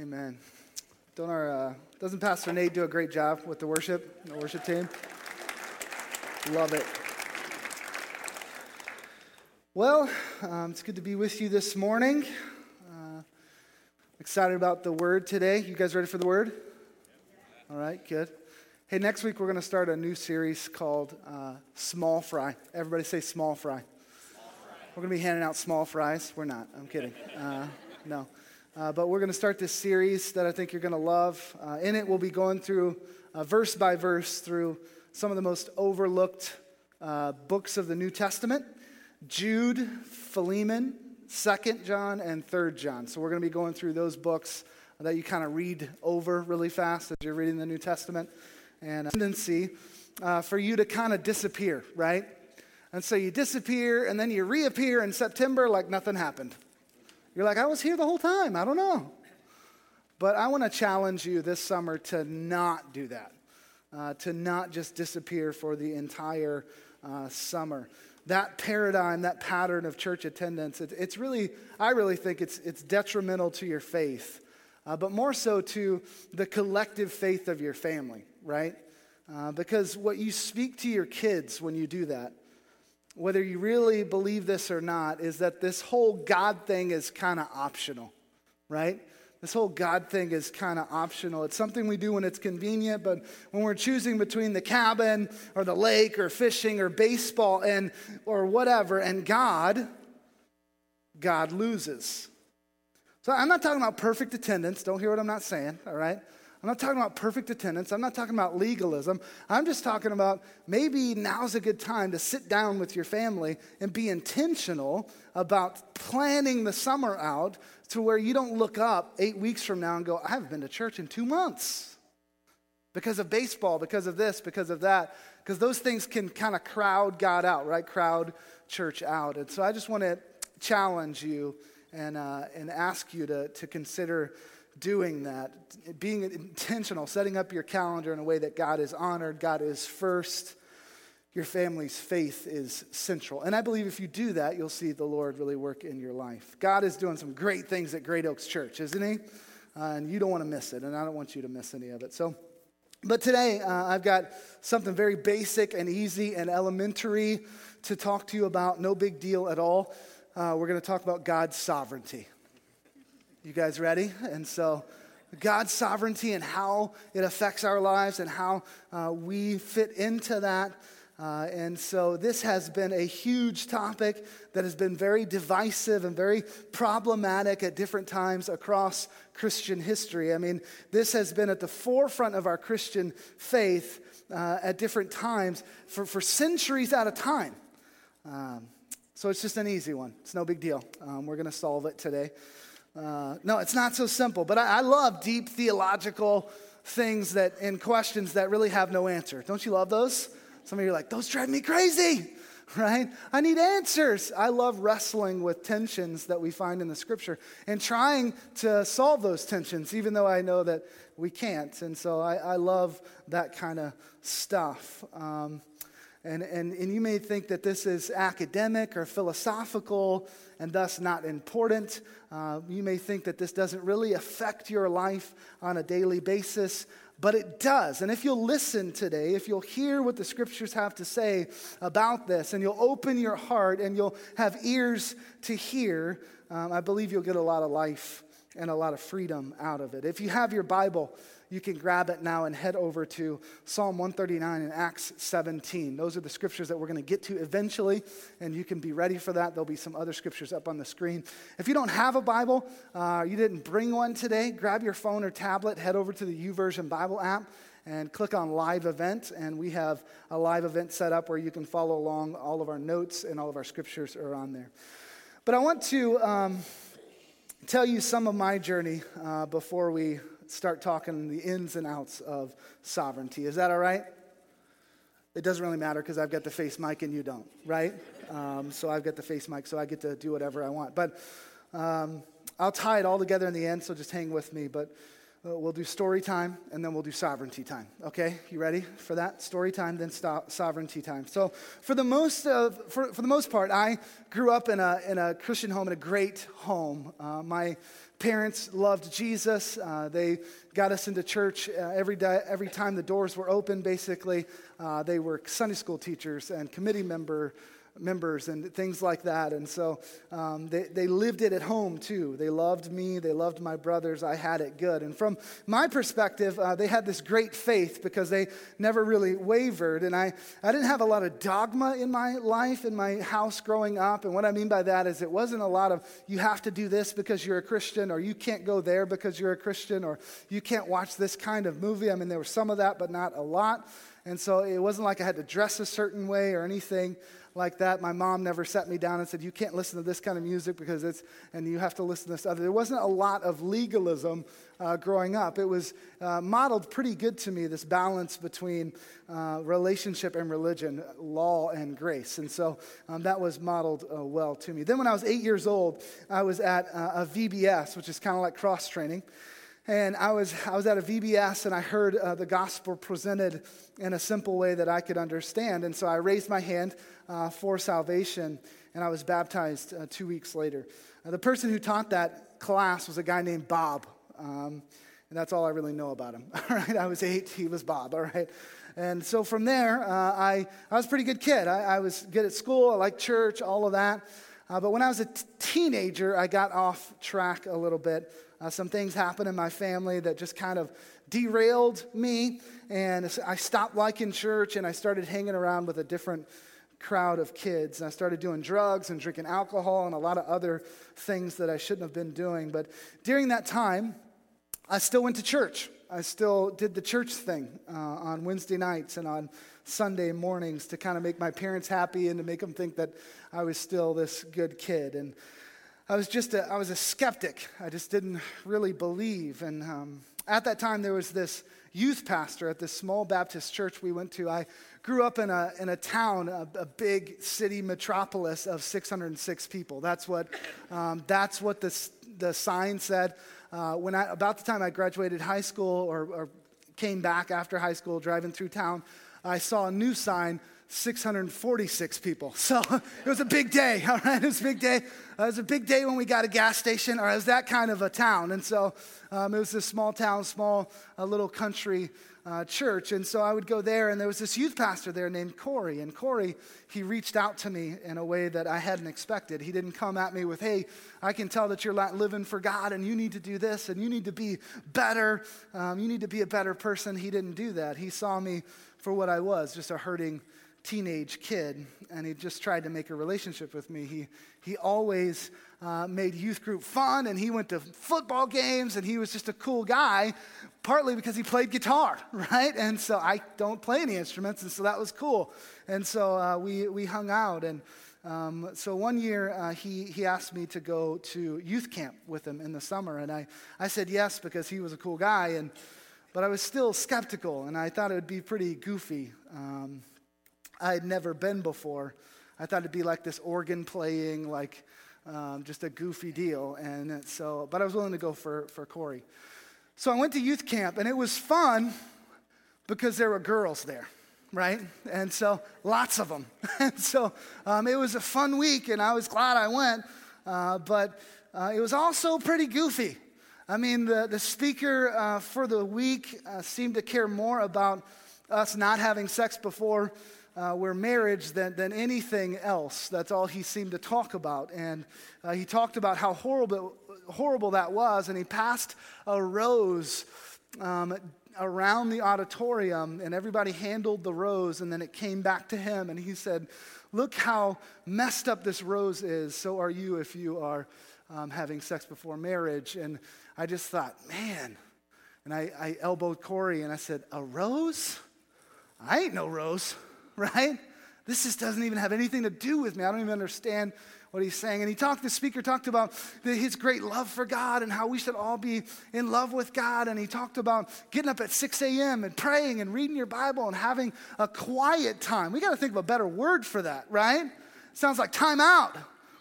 Amen. Don't our uh, doesn't Pastor Nate do a great job with the worship, the worship team? Love it. Well, um, it's good to be with you this morning. Uh, excited about the word today. You guys ready for the word? All right, good. Hey, next week we're going to start a new series called uh, Small Fry. Everybody say small fry. small fry. We're going to be handing out small fries. We're not. I'm kidding. Uh, no. Uh, but we're going to start this series that I think you're going to love. Uh, in it, we'll be going through uh, verse by verse through some of the most overlooked uh, books of the New Testament Jude, Philemon, Second John, and Third John. So we're going to be going through those books that you kind of read over really fast as you're reading the New Testament and a tendency uh, for you to kind of disappear, right? And so you disappear and then you reappear in September like nothing happened. You're like, I was here the whole time. I don't know. But I want to challenge you this summer to not do that, uh, to not just disappear for the entire uh, summer. That paradigm, that pattern of church attendance, it, it's really, I really think it's, it's detrimental to your faith, uh, but more so to the collective faith of your family right? Uh, because what you speak to your kids when you do that, whether you really believe this or not, is that this whole God thing is kind of optional, right? This whole God thing is kind of optional. It's something we do when it's convenient, but when we're choosing between the cabin or the lake or fishing or baseball and or whatever and God, God loses. So I'm not talking about perfect attendance. Don't hear what I'm not saying, all right? I'm not talking about perfect attendance. I'm not talking about legalism. I'm just talking about maybe now's a good time to sit down with your family and be intentional about planning the summer out to where you don't look up eight weeks from now and go, I haven't been to church in two months because of baseball, because of this, because of that. Because those things can kind of crowd God out, right? Crowd church out. And so I just want to challenge you and, uh, and ask you to, to consider doing that, being intentional, setting up your calendar in a way that God is honored, God is first, your family's faith is central. And I believe if you do that, you'll see the Lord really work in your life. God is doing some great things at Great Oaks Church, isn't He? Uh, and you don't want to miss it, and I don't want you to miss any of it. So, but today uh, I've got something very basic and easy and elementary to talk to you about. No big deal at all. Uh, we're going to talk about God's sovereignty. You guys ready? And so, God's sovereignty and how it affects our lives and how uh, we fit into that. Uh, and so, this has been a huge topic that has been very divisive and very problematic at different times across Christian history. I mean, this has been at the forefront of our Christian faith uh, at different times for, for centuries at a time. Um, so, it's just an easy one. It's no big deal. Um, we're going to solve it today. Uh, no, it's not so simple, but I, I love deep theological things that and questions that really have no answer. Don't you love those? Some of you are like, those drive me crazy, right? I need answers. I love wrestling with tensions that we find in the scripture and trying to solve those tensions, even though I know that we can't. And so I, I love that kind of stuff. Um, and, and, and you may think that this is academic or philosophical and thus not important. Uh, you may think that this doesn't really affect your life on a daily basis, but it does. And if you'll listen today, if you'll hear what the scriptures have to say about this, and you'll open your heart and you'll have ears to hear, um, I believe you'll get a lot of life and a lot of freedom out of it. If you have your Bible, you can grab it now and head over to Psalm 139 and Acts 17. Those are the scriptures that we're going to get to eventually, and you can be ready for that. There'll be some other scriptures up on the screen. If you don't have a Bible, uh, you didn't bring one today, grab your phone or tablet, head over to the YouVersion Bible app and click on live event and we have a live event set up where you can follow along all of our notes and all of our scriptures are on there but i want to um, tell you some of my journey uh, before we start talking the ins and outs of sovereignty. Is that all right? It doesn't really matter because I've got the face mic and you don't, right? Um, so I've got the face mic, so I get to do whatever I want. But um, I'll tie it all together in the end, so just hang with me. But we'll do story time, and then we'll do sovereignty time. Okay, you ready for that? Story time, then stop, sovereignty time. So, for the most of, for, for the most part, I grew up in a in a Christian home, in a great home. Uh, my parents loved Jesus. Uh, they got us into church uh, every day, every time the doors were open. Basically, uh, they were Sunday school teachers and committee member members and things like that. And so um, they, they lived it at home too. They loved me, they loved my brothers. I had it good. And from my perspective, uh, they had this great faith because they never really wavered. And I, I didn't have a lot of dogma in my life, in my house growing up. And what I mean by that is it wasn't a lot of you have to do this because you're a Christian, or you can't go there because you're a Christian, or you can't watch this kind of movie. I mean, there was some of that, but not a lot. And so it wasn't like I had to dress a certain way or anything like that. My mom never sat me down and said, You can't listen to this kind of music because it's, and you have to listen to this other. There wasn't a lot of legalism uh, growing up. It was uh, modeled pretty good to me, this balance between uh, relationship and religion, law and grace. And so um, that was modeled uh, well to me. Then when I was eight years old, I was at uh, a VBS, which is kind of like cross training. And I was, I was at a VBS and I heard uh, the gospel presented in a simple way that I could understand. And so I raised my hand uh, for salvation and I was baptized uh, two weeks later. Uh, the person who taught that class was a guy named Bob. Um, and that's all I really know about him. All right, I was eight, he was Bob. All right. And so from there, uh, I, I was a pretty good kid. I, I was good at school, I liked church, all of that. Uh, but when I was a t- teenager, I got off track a little bit. Uh, some things happened in my family that just kind of derailed me. And I stopped liking church and I started hanging around with a different crowd of kids. And I started doing drugs and drinking alcohol and a lot of other things that I shouldn't have been doing. But during that time, I still went to church. I still did the church thing uh, on Wednesday nights and on Sunday mornings to kind of make my parents happy and to make them think that I was still this good kid. And I was just a, I was a skeptic. I just didn't really believe. And um, at that time, there was this youth pastor at this small Baptist church we went to. I grew up in a, in a town, a, a big city metropolis of 606 people. That's what, um, that's what the, the sign said. Uh, when I, about the time I graduated high school or, or came back after high school, driving through town, I saw a new sign 646 people. So it was a big day, all right? It was a big day. Uh, it was a big day when we got a gas station, or it was that kind of a town. And so um, it was a small town, small, uh, little country uh, church. And so I would go there, and there was this youth pastor there named Corey. And Corey, he reached out to me in a way that I hadn't expected. He didn't come at me with, hey, I can tell that you're living for God, and you need to do this, and you need to be better. Um, you need to be a better person. He didn't do that. He saw me for what I was, just a hurting teenage kid, and he just tried to make a relationship with me. He, he always uh, made youth group fun, and he went to football games, and he was just a cool guy, partly because he played guitar, right? And so I don't play any instruments, and so that was cool. And so uh, we, we hung out, and um, so one year uh, he, he asked me to go to youth camp with him in the summer, and I, I said yes because he was a cool guy, and, but I was still skeptical, and I thought it would be pretty goofy. Um, I had never been before. I thought it'd be like this organ playing, like um, just a goofy deal. And so, but I was willing to go for, for Corey. So I went to youth camp, and it was fun because there were girls there, right? And so lots of them. and so um, it was a fun week, and I was glad I went. Uh, but uh, it was also pretty goofy. I mean, the, the speaker uh, for the week uh, seemed to care more about us not having sex before uh, were marriage than, than anything else. That's all he seemed to talk about. And uh, he talked about how horrible, horrible that was. And he passed a rose um, around the auditorium, and everybody handled the rose. And then it came back to him, and he said, Look how messed up this rose is. So are you if you are um, having sex before marriage. And I just thought, man. And I, I elbowed Corey and I said, A rose? I ain't no rose. right? This just doesn't even have anything to do with me. I don't even understand what he's saying. And he talked, the speaker talked about the, his great love for God and how we should all be in love with God. And he talked about getting up at 6 a.m. and praying and reading your Bible and having a quiet time. We got to think of a better word for that, right? Sounds like time out.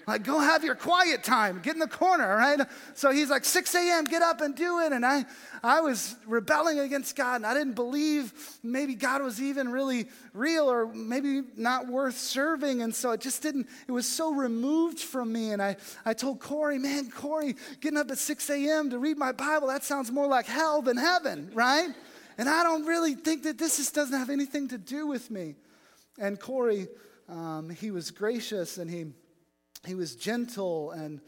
Like, go have your quiet time, get in the corner, right? So he's like, 6 a.m., get up and do it. And I, I was rebelling against God, and I didn't believe maybe God was even really real or maybe not worth serving. And so it just didn't, it was so removed from me. And I, I told Corey, man, Corey, getting up at 6 a.m. to read my Bible, that sounds more like hell than heaven, right? And I don't really think that this just doesn't have anything to do with me. And Corey, um, he was gracious and he, he was gentle and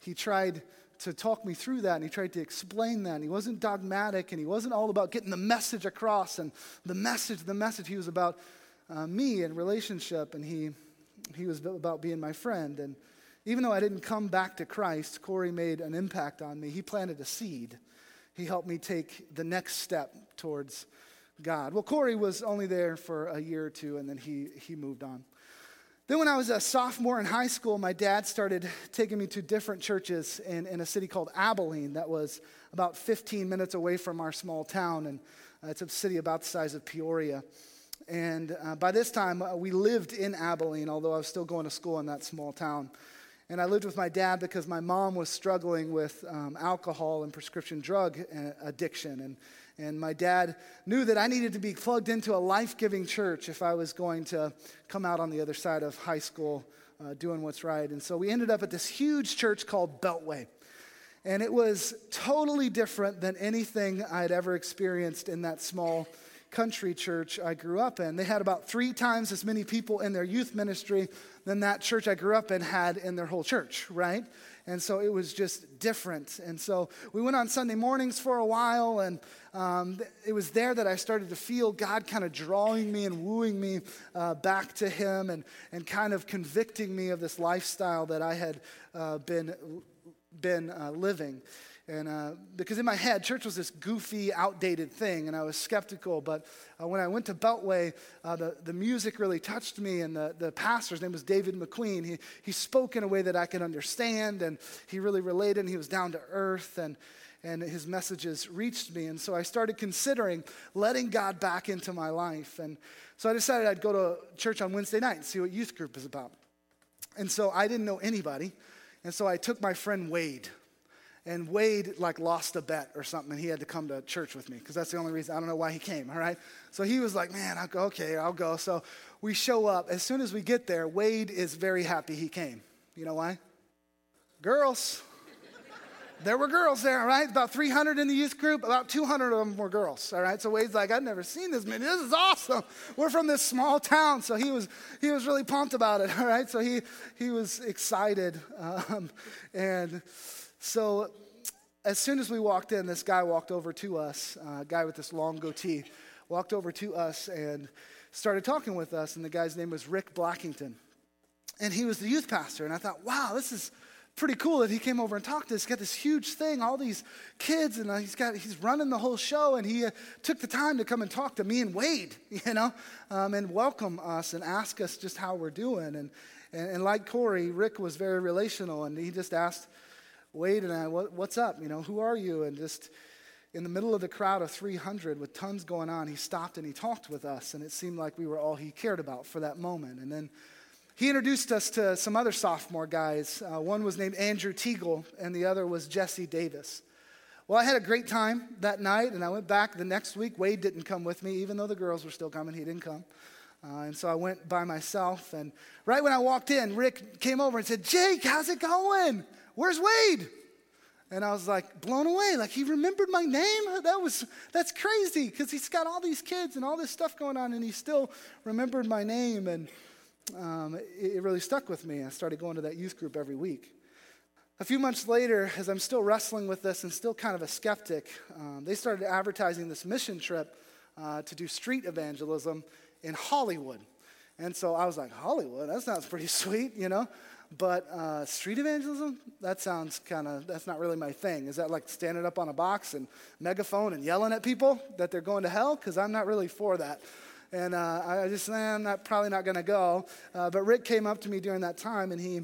he tried to talk me through that and he tried to explain that. And he wasn't dogmatic and he wasn't all about getting the message across and the message, the message. He was about uh, me and relationship and he, he was about being my friend. And even though I didn't come back to Christ, Corey made an impact on me. He planted a seed. He helped me take the next step towards God. Well, Corey was only there for a year or two and then he, he moved on. Then, when I was a sophomore in high school, my dad started taking me to different churches in, in a city called Abilene that was about 15 minutes away from our small town. And uh, it's a city about the size of Peoria. And uh, by this time, uh, we lived in Abilene, although I was still going to school in that small town. And I lived with my dad because my mom was struggling with um, alcohol and prescription drug uh, addiction. And and my dad knew that I needed to be plugged into a life giving church if I was going to come out on the other side of high school uh, doing what's right. And so we ended up at this huge church called Beltway. And it was totally different than anything I'd ever experienced in that small country church I grew up in. They had about three times as many people in their youth ministry than that church I grew up in had in their whole church, right? And so it was just different. And so we went on Sunday mornings for a while, and um, it was there that I started to feel God kind of drawing me and wooing me uh, back to Him and, and kind of convicting me of this lifestyle that I had uh, been, been uh, living. And uh, because in my head, church was this goofy, outdated thing, and I was skeptical. But uh, when I went to Beltway, uh, the, the music really touched me, and the, the pastor's name was David McQueen. He, he spoke in a way that I could understand, and he really related, and he was down to earth, and, and his messages reached me. And so I started considering letting God back into my life. And so I decided I'd go to church on Wednesday night and see what youth group is about. And so I didn't know anybody, and so I took my friend Wade and Wade like lost a bet or something, and he had to come to church with me because that's the only reason. I don't know why he came. All right, so he was like, "Man, I'll go, okay, I'll go." So we show up. As soon as we get there, Wade is very happy he came. You know why? Girls. there were girls there, all right? About 300 in the youth group, about 200 of them were girls, all right? So Wade's like, I've never seen this many. This is awesome. We're from this small town. So he was, he was really pumped about it, all right? So he, he was excited. Um, and so as soon as we walked in, this guy walked over to us, uh, a guy with this long goatee, walked over to us and started talking with us. And the guy's name was Rick Blackington. And he was the youth pastor. And I thought, wow, this is pretty cool that he came over and talked to us. He's got this huge thing, all these kids, and uh, he's got he's running the whole show. And he uh, took the time to come and talk to me and Wade, you know, um, and welcome us and ask us just how we're doing. And, and, and like Corey, Rick was very relational, and he just asked Wade and I, what, what's up? You know, who are you? And just in the middle of the crowd of 300 with tons going on, he stopped and he talked with us, and it seemed like we were all he cared about for that moment. And then he introduced us to some other sophomore guys. Uh, one was named Andrew Teagle, and the other was Jesse Davis. Well, I had a great time that night, and I went back the next week. Wade didn't come with me, even though the girls were still coming, he didn't come. Uh, and so I went by myself. And right when I walked in, Rick came over and said, Jake, how's it going? Where's Wade? And I was like blown away. Like he remembered my name. That was that's crazy because he's got all these kids and all this stuff going on, and he still remembered my name. And um, it, it really stuck with me. I started going to that youth group every week. A few months later, as I'm still wrestling with this and still kind of a skeptic, um, they started advertising this mission trip uh, to do street evangelism in Hollywood. And so I was like, Hollywood? That sounds pretty sweet, you know? But uh, street evangelism, that sounds kind of, that's not really my thing. Is that like standing up on a box and megaphone and yelling at people that they're going to hell? Because I'm not really for that. And uh, I just, eh, I'm not, probably not going to go. Uh, but Rick came up to me during that time and he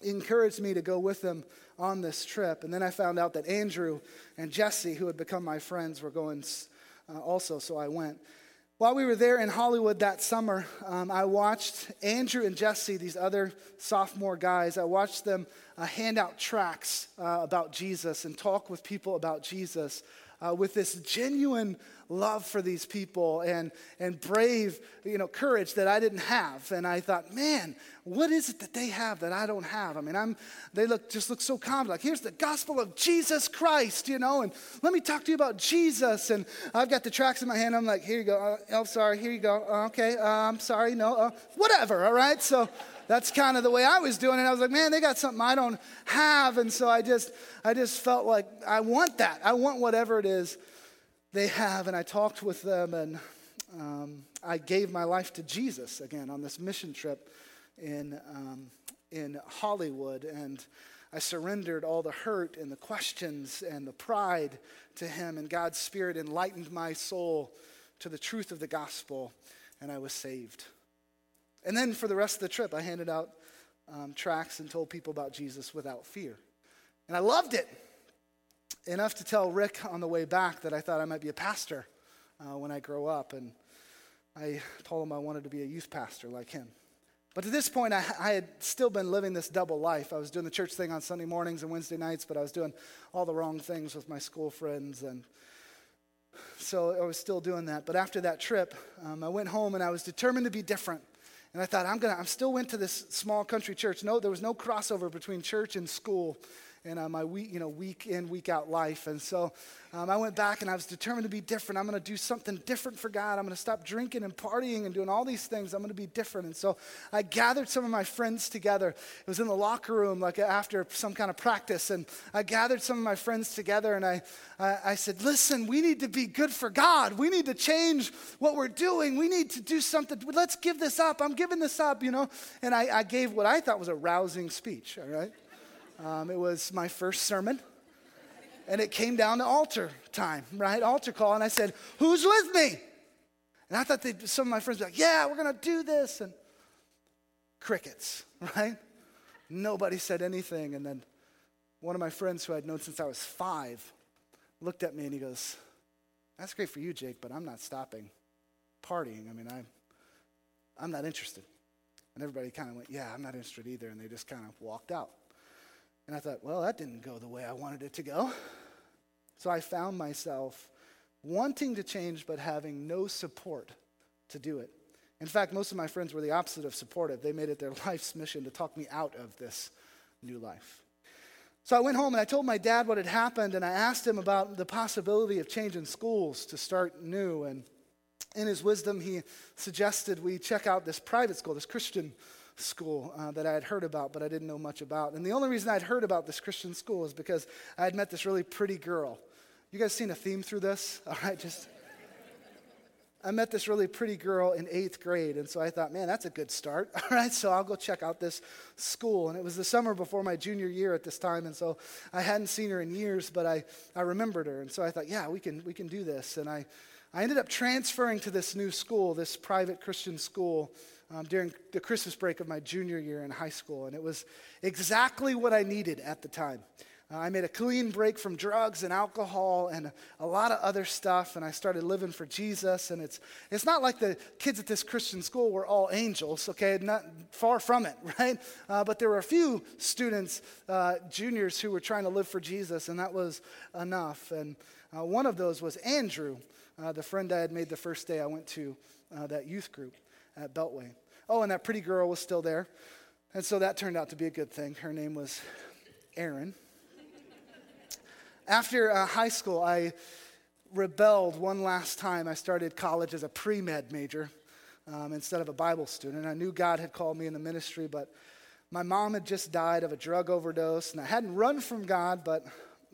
encouraged me to go with him on this trip. And then I found out that Andrew and Jesse, who had become my friends, were going uh, also, so I went. While we were there in Hollywood that summer, um, I watched Andrew and Jesse, these other sophomore guys, I watched them uh, hand out tracts uh, about Jesus and talk with people about Jesus uh, with this genuine love for these people and, and brave, you know, courage that I didn't have. And I thought, man, what is it that they have that I don't have? I mean, I'm, they look, just look so calm. Like, here's the gospel of Jesus Christ, you know, and let me talk to you about Jesus. And I've got the tracts in my hand. I'm like, here you go. Uh, oh, sorry. Here you go. Uh, okay. Uh, I'm sorry. No, uh, whatever. All right. So, that's kind of the way I was doing it. I was like, man, they got something I don't have. And so I just, I just felt like I want that. I want whatever it is they have. And I talked with them and um, I gave my life to Jesus again on this mission trip in, um, in Hollywood. And I surrendered all the hurt and the questions and the pride to Him. And God's Spirit enlightened my soul to the truth of the gospel. And I was saved. And then for the rest of the trip, I handed out um, tracts and told people about Jesus without fear. And I loved it enough to tell Rick on the way back that I thought I might be a pastor uh, when I grow up. And I told him I wanted to be a youth pastor like him. But to this point, I, I, had still been living this double life. I was doing the church thing on Sunday mornings and Wednesday nights, but I was doing all the wrong things with my school friends. And so I was still doing that. But after that trip, um, I went home and I was determined to be different. And I thought, I'm gonna, I still went to this small country church. No, there was no crossover between church and school in uh, my week, you know, week in, week out life. And so um, I went back and I was determined to be different. I'm going to do something different for God. I'm going to stop drinking and partying and doing all these things. I'm going to be different. And so I gathered some of my friends together. It was in the locker room, like after some kind of practice. And I gathered some of my friends together and I, I, I said, listen, we need to be good for God. We need to change what we're doing. We need to do something. Let's give this up. I'm giving this up, you know. And I, I gave what I thought was a rousing speech, all right? Um, it was my first sermon. And it came down to altar time, right? Altar call. And I said, Who's with me? And I thought some of my friends were like, Yeah, we're going to do this. And crickets, right? Nobody said anything. And then one of my friends who I'd known since I was five looked at me and he goes, That's great for you, Jake, but I'm not stopping partying. I mean, I'm, I'm not interested. And everybody kind of went, Yeah, I'm not interested either. And they just kind of walked out. And I thought, well, that didn't go the way I wanted it to go. So I found myself wanting to change, but having no support to do it. In fact, most of my friends were the opposite of supportive. They made it their life's mission to talk me out of this new life. So I went home and I told my dad what had happened, and I asked him about the possibility of changing schools to start new. And in his wisdom, he suggested we check out this private school, this Christian school uh, that I had heard about, but I didn't know much about. And the only reason I'd heard about this Christian school is because I had met this really pretty girl. You guys seen a theme through this? All right, just. I met this really pretty girl in eighth grade, and so I thought, man, that's a good start. All right, so I'll go check out this school. And it was the summer before my junior year at this time, and so I hadn't seen her in years, but I, I remembered her. And so I thought, yeah, we can, we can do this. And I, I ended up transferring to this new school, this private Christian school, um, during the Christmas break of my junior year in high school, and it was exactly what I needed at the time. Uh, I made a clean break from drugs and alcohol and a, lot of other stuff, and I started living for Jesus. And it's, it's not like the kids at this Christian school were all angels, okay? Not far from it, right? Uh, but there were a few students, uh, juniors, who were trying to live for Jesus, and that was enough. And uh, one of those was Andrew, uh, the friend I had made the first day I went to uh, that youth group at Beltway. Oh, and that pretty girl was still there. And so that turned out to be a good thing. Her name was Erin. After uh, high school, I rebelled one last time. I started college as a pre med major um, instead of a Bible student. I knew God had called me in the ministry, but my mom had just died of a drug overdose, and I hadn't run from God, but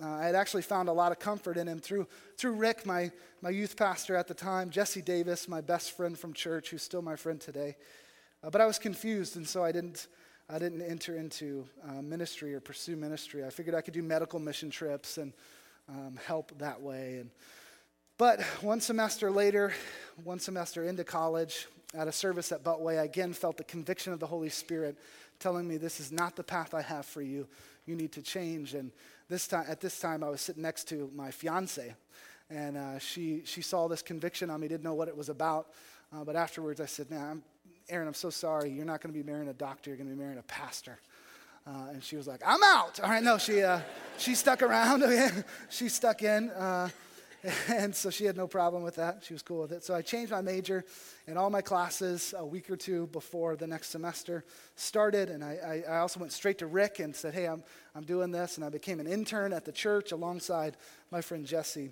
uh, I had actually found a lot of comfort in him through, through Rick, my, my youth pastor at the time, Jesse Davis, my best friend from church, who's still my friend today. Uh, but I was confused, and so I didn't, I didn't enter into uh, ministry or pursue ministry. I figured I could do medical mission trips and um, help that way. And, but one semester later, one semester into college, at a service at Beltway, I again felt the conviction of the Holy Spirit telling me, This is not the path I have for you. You need to change. And this time, at this time, I was sitting next to my fiance. And uh, she, she saw this conviction on me, didn't know what it was about. Uh, but afterwards, I said, nah, I'm, Erin, I'm so sorry. You're not going to be marrying a doctor, you're going to be marrying a pastor. Uh, and she was like, I'm out. All right, no, she, uh, she stuck around. she stuck in. Uh, and so she had no problem with that. She was cool with it. So I changed my major in all my classes a week or two before the next semester started. And I, I, I also went straight to Rick and said, Hey, I'm, I'm doing this. And I became an intern at the church alongside my friend Jesse.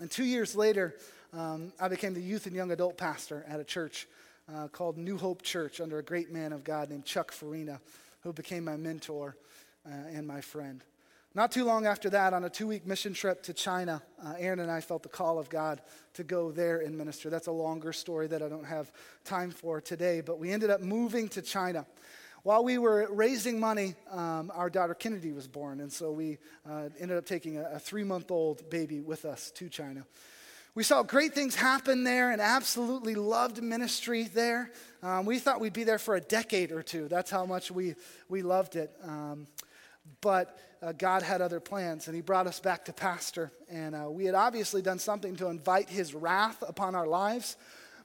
And two years later, um, I became the youth and young adult pastor at a church uh, called New Hope Church under a great man of God named Chuck Farina, who became my mentor uh, and my friend. Not too long after that, on a two week mission trip to China, uh, Erin and I felt the call of God to go there and minister. That's a longer story that I don't have time for today, but we ended up moving to China. While we were raising money, um, our daughter Kennedy was born, and so we uh, ended up taking a, a three month old baby with us to China. We saw great things happen there and absolutely loved ministry there. Um, we thought we'd be there for a decade or two. That's how much we, we loved it. Um, but uh, God had other plans, and He brought us back to pastor. And uh, we had obviously done something to invite His wrath upon our lives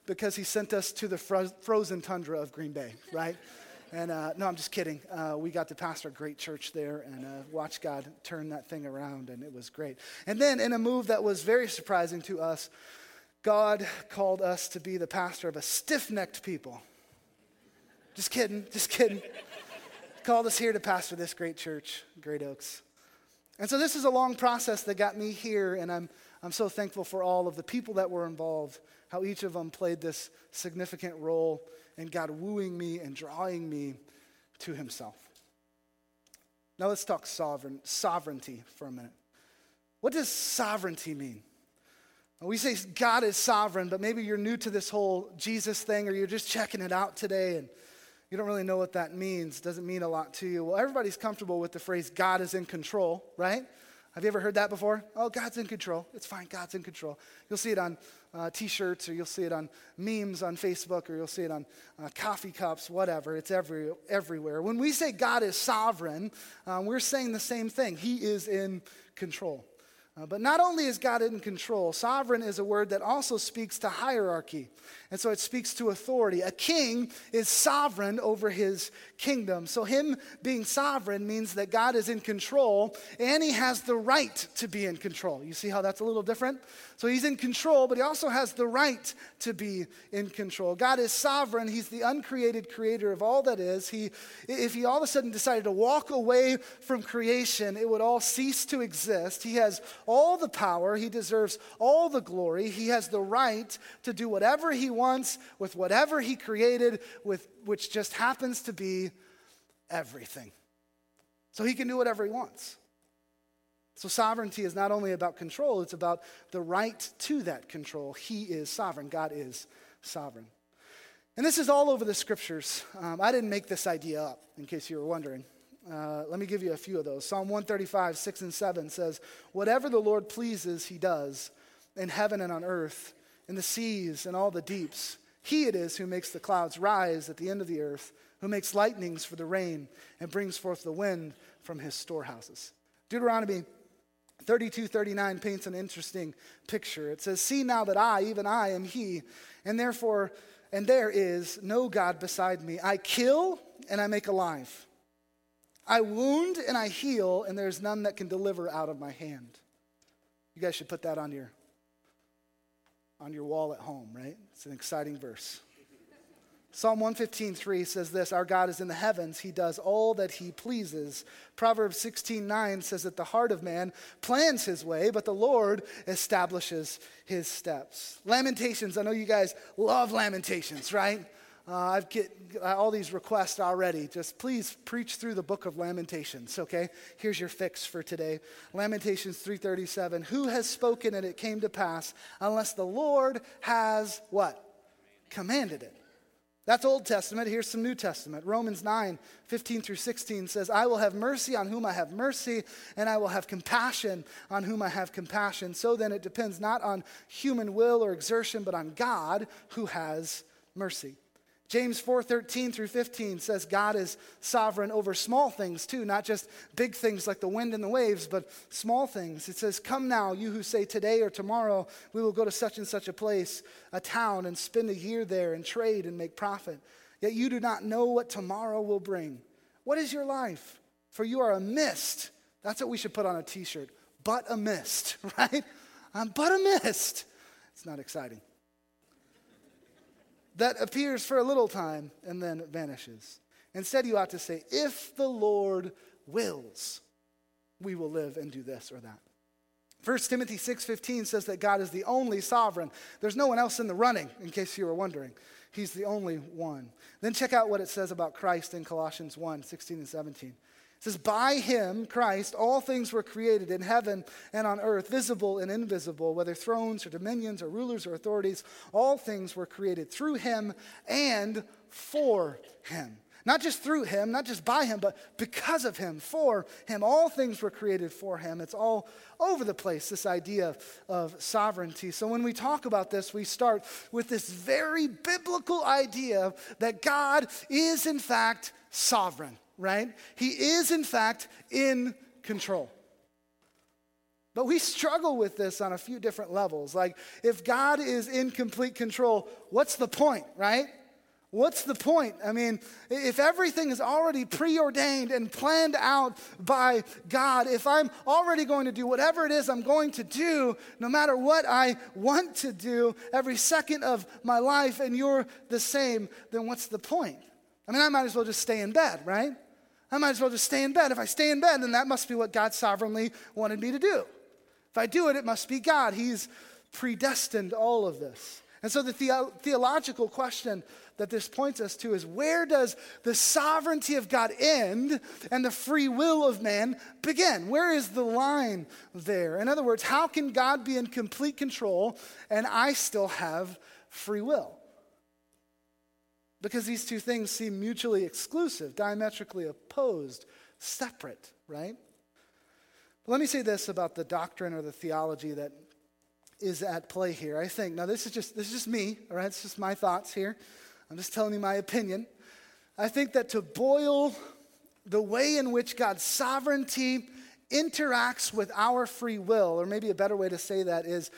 because He sent us to the fro- frozen tundra of Green Bay, right? And uh, no, I'm just kidding. Uh, we got to pastor a great church there and uh, watch God turn that thing around, and it was great. And then, in a move that was very surprising to us, God called us to be the pastor of a stiff necked people. Just kidding, just kidding called us here to pastor this great church, Great Oaks. And so this is a long process that got me here, and I'm, I'm so thankful for all of the people that were involved, how each of them played this significant role in God wooing me and drawing me to Himself. Now let's talk sovereign, sovereignty for a minute. What does sovereignty mean? We say God is sovereign, but maybe you're new to this whole Jesus thing or you're just checking it out today and you don't really know what that means, doesn't mean a lot to you. Well, everybody's comfortable with the phrase God is in control, right? Have you ever heard that before? Oh, God's in control. It's fine, God's in control. You'll see it on uh, t shirts, or you'll see it on memes on Facebook, or you'll see it on uh, coffee cups, whatever. It's every, everywhere. When we say God is sovereign, um, we're saying the same thing. He is in control. Uh, but not only is God in control, sovereign is a word that also speaks to hierarchy. And so it speaks to authority. A king is sovereign over his kingdom. So, him being sovereign means that God is in control and he has the right to be in control. You see how that's a little different? So, he's in control, but he also has the right to be in control. God is sovereign. He's the uncreated creator of all that is. He, if he all of a sudden decided to walk away from creation, it would all cease to exist. He has all the power, he deserves all the glory. He has the right to do whatever he wants with whatever he created, with, which just happens to be everything. So he can do whatever he wants. So sovereignty is not only about control, it's about the right to that control. He is sovereign, God is sovereign. And this is all over the scriptures. Um, I didn't make this idea up, in case you were wondering. Uh, let me give you a few of those. Psalm 135, 6 and 7 says, Whatever the Lord pleases, he does, in heaven and on earth in the seas and all the deeps. He it is who makes the clouds rise at the end of the earth, who makes lightnings for the rain and brings forth the wind from his storehouses. Deuteronomy 32 39 paints an interesting picture. It says, See now that I, even I, am he, and therefore, and there is no God beside me. I kill and I make alive. I wound and I heal, and there's none that can deliver out of my hand. You guys should put that on your on your wall at home, right? It's an exciting verse. Psalm 115:3 says this, our God is in the heavens, he does all that he pleases. Proverbs 16:9 says that the heart of man plans his way, but the Lord establishes his steps. Lamentations, I know you guys love lamentations, right? Uh, I've get all these requests already. Just please preach through the book of Lamentations, okay? Here's your fix for today. Lamentations 3:37. Who has spoken and it came to pass unless the Lord has what? Commanded it. That's Old Testament. Here's some New Testament. Romans 9, 15 through 16 says, I will have mercy on whom I have mercy, and I will have compassion on whom I have compassion. So then it depends not on human will or exertion, but on God who has mercy. James 4:13 through 15 says God is sovereign over small things too, not just big things like the wind and the waves, but small things. It says, "Come now, you who say today or tomorrow we will go to such and such a place, a town and spend a year there and trade and make profit. Yet you do not know what tomorrow will bring. What is your life? For you are a mist." That's what we should put on a t-shirt. But a mist, right? I'm but a mist. It's not exciting that appears for a little time and then vanishes. Instead, you ought to say, if the Lord wills, we will live and do this or that. 1 Timothy 6:15 says that God is the only sovereign. There's no one else in the running, in case you were wondering. He's the only one. Then check out what it says about Christ in Colossians 1, 16 and 17. It says, By him, Christ, all things were created in heaven and on earth, visible and invisible, whether thrones or dominions or rulers or authorities. All things were created through him and for him. Not just through him, not just by him, but because of him, for him. All things were created for him. It's all over the place, this idea of sovereignty. So when we talk about this, we start with this very biblical idea that God is, in fact, sovereign right? He is, in fact, in control. But we struggle with this on a few different levels. Like, if God is in complete control, what's the point, right? What's the point? I mean, if everything is already preordained and planned out by God, if I'm already going to do whatever it is I'm going to do, no matter what I want to do every second of my life, and you're the same, then what's the point? I mean, I might as well just stay in bed, right? I might as well just stay in bed. If I stay in bed, then that must be what God sovereignly wanted me to do. If I do it, it must be God. He's predestined all of this. And so the, the- theological question that this points us to is where does the sovereignty of God end and the free will of man begin? Where is the line there? In other words, how can God be in complete control and I still have free will? Because these two things seem mutually exclusive, diametrically opposed, separate, right? let me say this about the doctrine or the theology that is at play here. I think, now this is just this is just me, all right? It's just my thoughts here. I'm just telling you my opinion. I think that to boil the way in which God's sovereignty interacts with our free will, or maybe a better way to say that is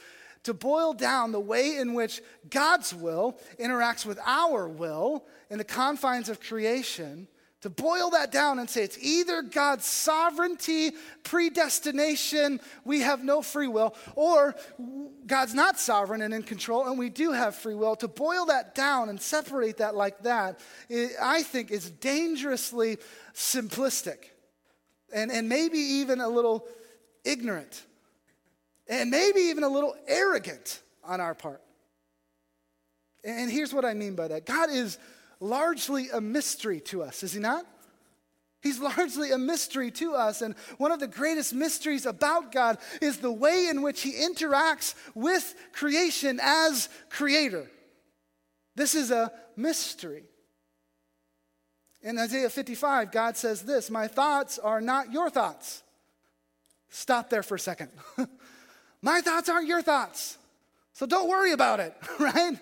to boil down the way in which God's will interacts with our will in the confines of creation, to boil that down and say it's either God's sovereignty, predestination, we have no free will, or God's not sovereign and in control and we do have free will. To boil that down and separate that like that, I think is dangerously simplistic and, and maybe even a little ignorant and maybe even a little arrogant on our part. And here's what I mean by that God is largely a mystery to us, is He not? He's largely a mystery to us. And one of the greatest mysteries about God is the way in which He interacts with creation as creator. This is a mystery. In Isaiah 55, God says this My thoughts are not your thoughts. Stop there for a second. My thoughts aren't your thoughts. So don't worry about it, right?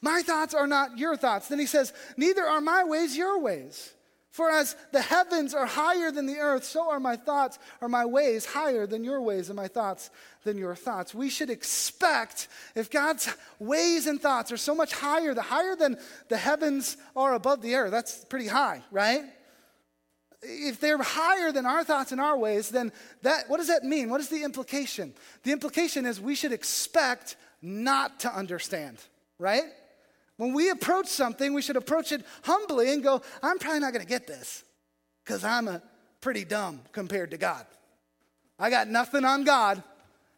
My thoughts are not your thoughts. Then he says, Neither are my ways your ways. For as the heavens are higher than the earth, so are my thoughts or my ways higher than your ways and my thoughts than your thoughts. We should expect if God's ways and thoughts are so much higher, the higher than the heavens are above the earth, that's pretty high, right? If they're higher than our thoughts and our ways, then that, what does that mean? What is the implication? The implication is we should expect not to understand, right? When we approach something, we should approach it humbly and go, I'm probably not going to get this because I'm a pretty dumb compared to God. I got nothing on God,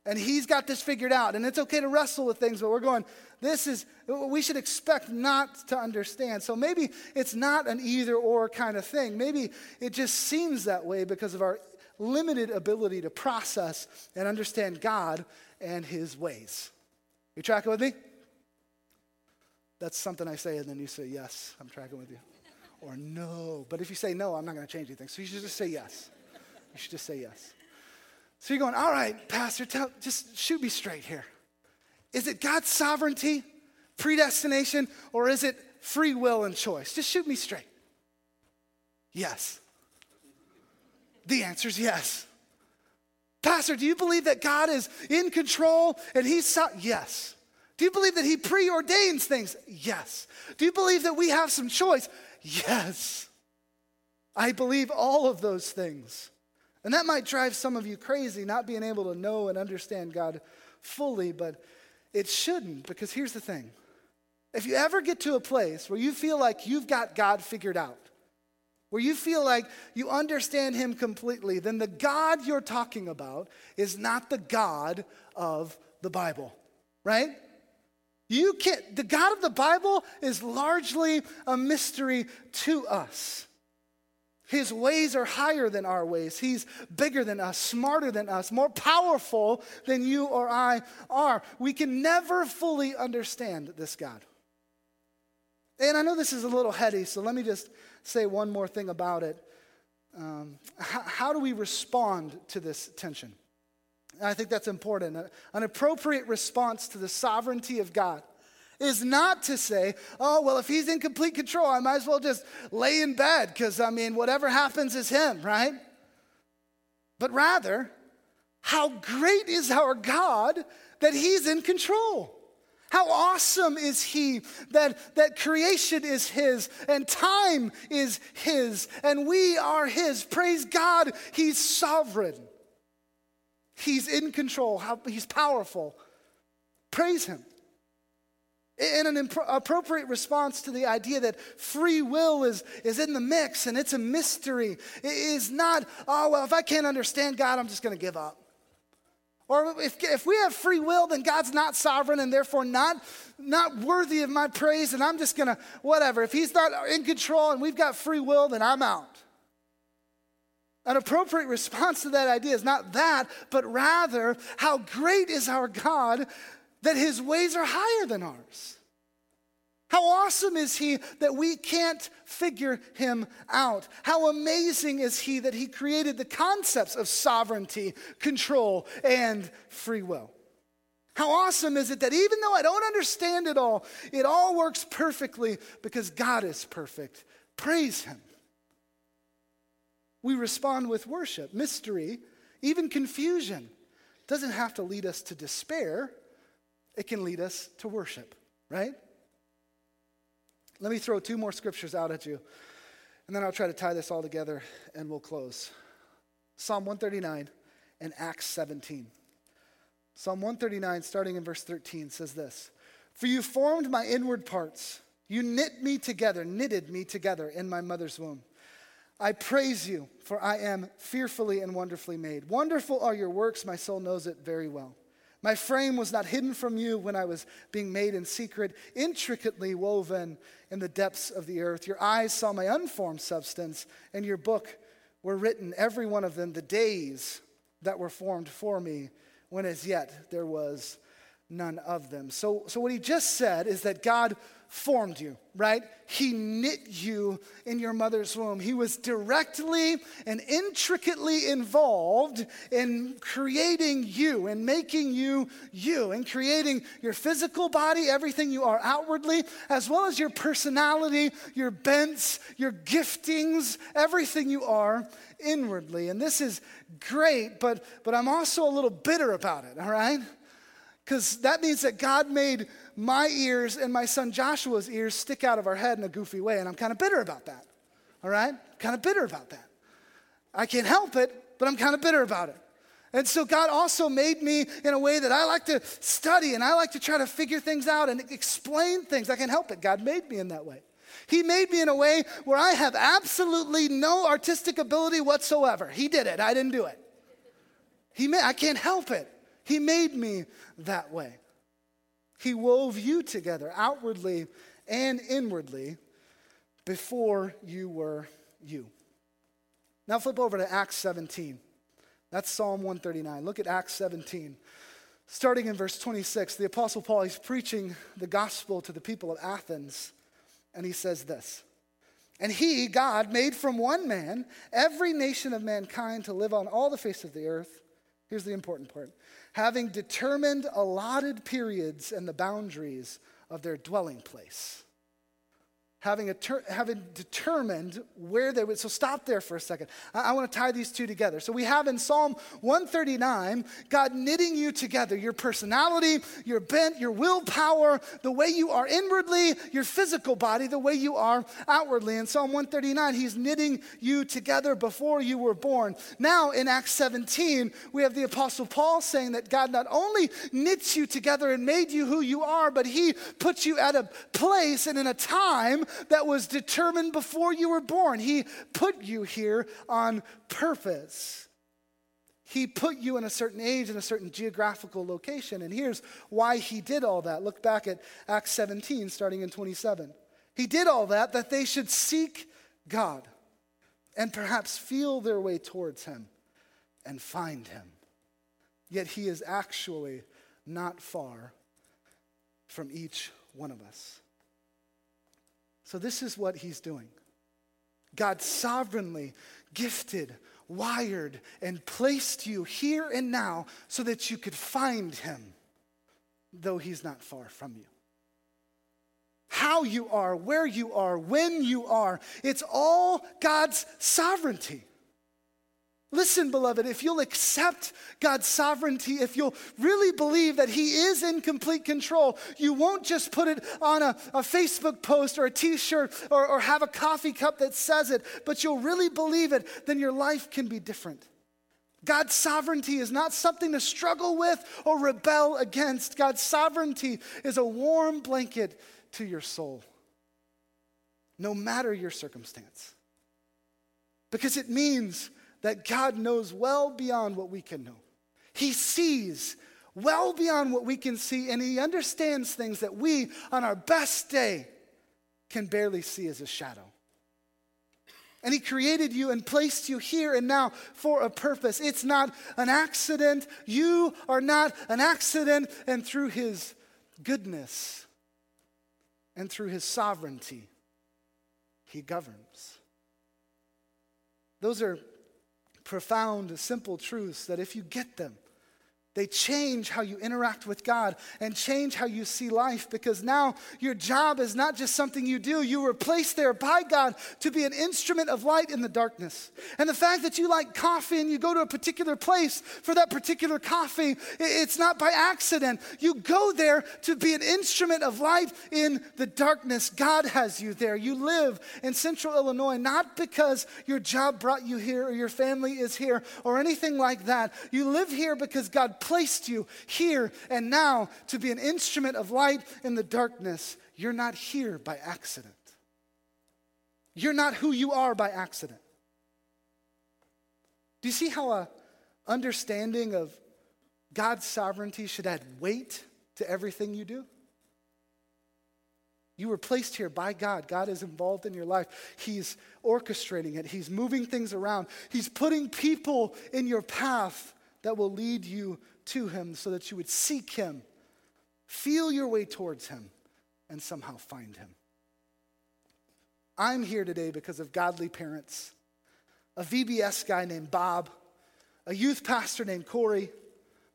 and He's got this figured out. And it's okay to wrestle with things, but we're going, this is, we should expect not to understand. So maybe it's not an either or kind of thing. Maybe it just seems that way because of our limited ability to process and understand God and His ways. You tracking with me? That's something I say, and then you say, Yes, I'm tracking with you. Or no. But if you say no, I'm not going to change anything. So you should just say yes. You should just say yes. So you're going, All right, Pastor, tell, just shoot me straight here. Is it God's sovereignty, predestination, or is it free will and choice? Just shoot me straight. Yes. The answer is yes. Pastor, do you believe that God is in control and He's so- yes. Do you believe that He preordains things? Yes. Do you believe that we have some choice? Yes. I believe all of those things. And that might drive some of you crazy, not being able to know and understand God fully, but it shouldn't, because here's the thing. If you ever get to a place where you feel like you've got God figured out, where you feel like you understand Him completely, then the God you're talking about is not the God of the Bible, right? You can't, the God of the Bible is largely a mystery to us. His ways are higher than our ways. He's bigger than us, smarter than us, more powerful than you or I are. We can never fully understand this God. And I know this is a little heady, so let me just say one more thing about it. Um, how, how, do we respond to this tension? I think that's important. An appropriate response to the sovereignty of God is not to say, oh, well, if he's in complete control, I might as well just lay in bed because, I mean, whatever happens is him, right? But rather, how great is our God that he's in control? How awesome is he that, that creation is his and time is his and we are his. Praise God, he's sovereign. He's in control, how, he's powerful. Praise him. In an impro- appropriate response to the idea that free will is, is in the mix and it's a mystery, it is not, oh, well, if I can't understand God, I'm just going to give up. Or if, if we have free will, then God's not sovereign and therefore not, not worthy of my praise, and I'm just going to, whatever. If He's not in control and we've got free will, then I'm out. An appropriate response to that idea is not that, but rather, how great is our God that his ways are higher than ours. How awesome is he that we can't figure him out? How amazing is he that he created the concepts of sovereignty, control, and free will? How awesome is it that even though I don't understand it all, it all works perfectly because God is perfect? Praise him. We respond with worship, mystery, even confusion. Doesn't have to lead us to despair it can lead us to worship, right? Let me throw two more scriptures out at you, and then I'll try to tie this all together and we'll close. Psalm 139 and Acts 17. Psalm 139, starting in verse 13, says this For you formed my inward parts, you knit me together, knitted me together in my mother's womb. I praise you, for I am fearfully and wonderfully made. Wonderful are your works, my soul knows it very well. My frame was not hidden from you when I was being made in secret, intricately woven in the depths of the earth. Your eyes saw my unformed substance, and your book were written, every one of them, the days that were formed for me, when as yet there was none of them. So, so what he just said is that God formed you, right? He knit you in your mother's womb. He was directly and intricately involved in creating you and making you you and creating your physical body, everything you are outwardly, as well as your personality, your bents, your giftings, everything you are inwardly. And this is great, but, but I'm also a little bitter about it, all right? Because that means that God made my ears and my son Joshua's ears stick out of our head in a goofy way, and I'm kind of bitter about that. All right? Kind of bitter about that. I can't help it, but I'm kind of bitter about it. And so God also made me in a way that I like to study and I like to try to figure things out and explain things. I can't help it. God made me in that way. He made me in a way where I have absolutely no artistic ability whatsoever. He did it. I didn't do it. He made, I can't help it. He made me that way. He wove you together outwardly and inwardly before you were you. Now flip over to Acts 17. That's Psalm 139. Look at Acts 17. Starting in verse 26, the Apostle Paul, he's preaching the gospel to the people of Athens, and he says this And he, God, made from one man every nation of mankind to live on all the face of the earth. Here's the important part having determined allotted periods and the boundaries of their dwelling place. Having, a ter- having determined where they would. So stop there for a second. I, I want to tie these two together. So we have in Psalm 139, God knitting you together your personality, your bent, your willpower, the way you are inwardly, your physical body, the way you are outwardly. In Psalm 139, He's knitting you together before you were born. Now in Acts 17, we have the Apostle Paul saying that God not only knits you together and made you who you are, but He puts you at a place and in a time that was determined before you were born. He put you here on purpose. He put you in a certain age in a certain geographical location. And here's why he did all that. Look back at Acts 17, starting in 27. He did all that that they should seek God and perhaps feel their way towards him and find him. Yet he is actually not far from each one of us. So, this is what he's doing. God sovereignly gifted, wired, and placed you here and now so that you could find him, though he's not far from you. How you are, where you are, when you are, it's all God's sovereignty. Listen, beloved, if you'll accept God's sovereignty, if you'll really believe that He is in complete control, you won't just put it on a, a Facebook post or a t shirt or, or have a coffee cup that says it, but you'll really believe it, then your life can be different. God's sovereignty is not something to struggle with or rebel against. God's sovereignty is a warm blanket to your soul, no matter your circumstance. Because it means that God knows well beyond what we can know. He sees well beyond what we can see, and He understands things that we, on our best day, can barely see as a shadow. And He created you and placed you here and now for a purpose. It's not an accident. You are not an accident. And through His goodness and through His sovereignty, He governs. Those are profound, simple truths that if you get them, they change how you interact with God and change how you see life because now your job is not just something you do. You were placed there by God to be an instrument of light in the darkness. And the fact that you like coffee and you go to a particular place for that particular coffee, it's not by accident. You go there to be an instrument of light in the darkness. God has you there. You live in central Illinois not because your job brought you here or your family is here or anything like that. You live here because God placed you here and now to be an instrument of light in the darkness. You're not here by accident. You're not who you are by accident. Do you see how a understanding of God's sovereignty should add weight to everything you do? You were placed here by God. God is involved in your life. He's orchestrating it, He's moving things around. He's putting people in your path that will lead you to him so that you would seek him, feel your way towards him, and somehow find him. I'm here today because of godly parents, a VBS guy named Bob, a youth pastor named Corey,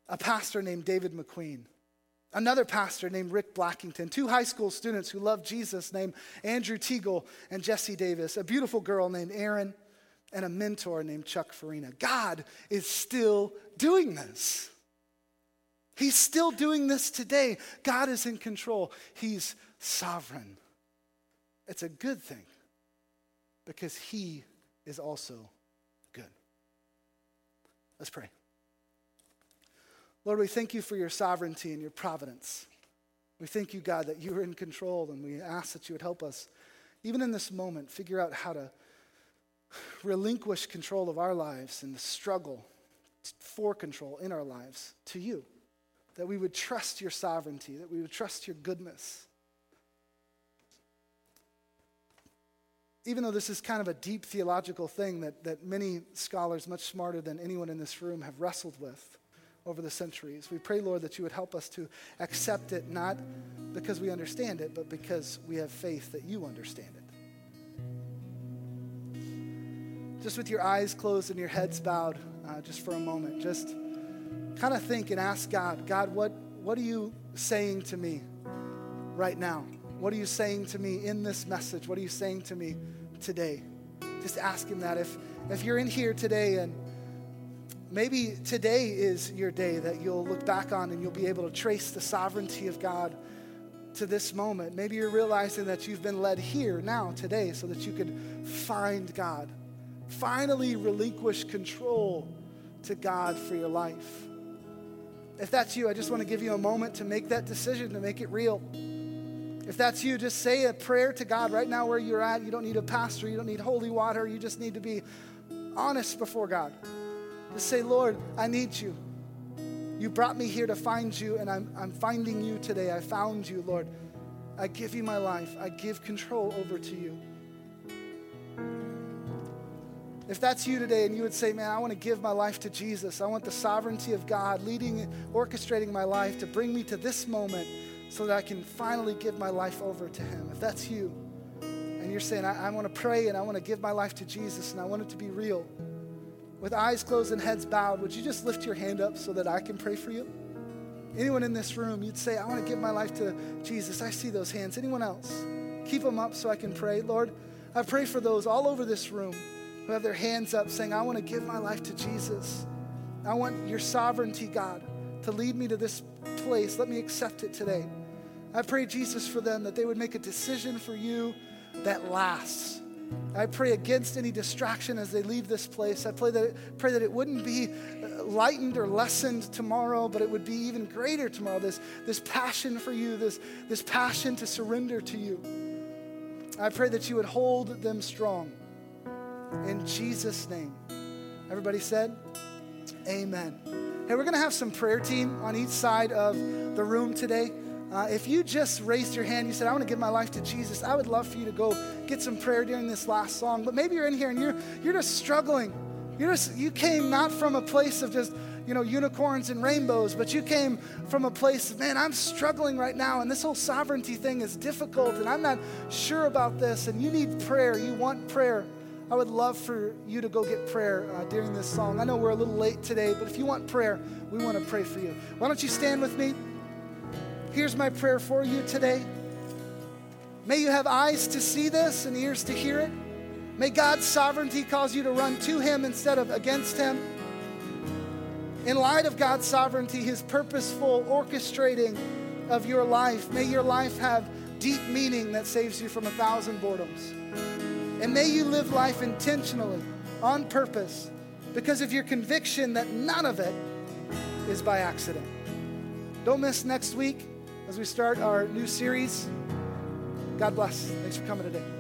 a pastor named David McQueen, another pastor named Rick Blackington, two high school students who love Jesus named Andrew Teagle and Jesse Davis, a beautiful girl named Erin, and a mentor named Chuck Farina. God is still doing this. He's still doing this today. God is in control, He's sovereign. It's a good thing because He is also good. Let's pray. Lord, we thank you for your sovereignty and your providence. We thank you, God, that you are in control, and we ask that you would help us, even in this moment, figure out how to relinquish control of our lives and the struggle for control in our lives to you that we would trust your sovereignty, that we would trust your goodness. Even though this is kind of a deep theological thing that, that many scholars, much smarter than anyone in this room, have wrestled with over the centuries, we pray, Lord, that you would help us to accept it not because we understand it, but because we have faith that you understand it. Just with your eyes closed and your heads bowed, uh, just for a moment, just kind of think and ask God, God, what, what are you saying to me right now? What are you saying to me in this message? What are you saying to me today? Just ask Him that. If, if you're in here today and maybe today is your day that you'll look back on and you'll be able to trace the sovereignty of God to this moment. Maybe you're realizing that you've been led here now, today, so that you could find God. Finally relinquish control to God for your life. If that's you, I just want to give you a moment to make that decision, to make it real. If that's you, just say a prayer to God right now where you're at. You don't need a pastor, you don't need holy water, you just need to be honest before God. Just say, Lord, I need you. You brought me here to find you, and I'm, I'm finding you today. I found you, Lord. I give you my life. I give control over to you. If that's you today and you would say, Man, I want to give my life to Jesus, I want the sovereignty of God leading, orchestrating my life to bring me to this moment so that I can finally give my life over to Him. If that's you, and you're saying, I, I want to pray and I want to give my life to Jesus and I want it to be real with eyes closed and heads bowed, would you just lift your hand up so that I can pray for you? Anyone in this room, you'd say, I want to give my life to Jesus. I see those hands. Anyone else? Keep them up so I can pray. Lord, I pray for those all over this room who have their hands up saying, I want to give my life to Jesus. I want your sovereignty, God, to lead me to this place. Let me accept it today. I pray, Jesus, for them that they would make a decision for you that lasts I pray against any distraction as they leave this place. I pray that, it, pray that it wouldn't be uh, lightened or lessened tomorrow, but it would be even greater tomorrow. This, this passion for you, this, this passion to surrender to you. I pray that you would hold them strong. In Jesus' name. Everybody said, Amen. Hey, we're going to have some prayer team on each side of the room today. Uh, if you just raised your hand, you said, I want to give my life to Jesus, I would love for you to go get some prayer during this last song. But maybe you're in here and you're, you're just struggling. You're just, you came not from a place of just, you know, unicorns and rainbows, but you came from a place of, man, I'm struggling right now, and this whole sovereignty thing is difficult, and I'm not sure about this, and you need prayer. You want prayer. I would love for you to go get prayer uh, during this song. I know we're a little late today, but if you want prayer, we want to pray for you. Why don't you stand with me? Here's my prayer for you today. May you have eyes to see this and ears to hear it. May God's sovereignty cause you to run to Him instead of against Him. In light of God's sovereignty, His purposeful orchestrating of your life, may your life have deep meaning that saves you from a thousand boredoms. And may you live life intentionally, on purpose, because of your conviction that none of it is by accident. Don't miss next week as we start our new series. God bless. Thanks for coming today.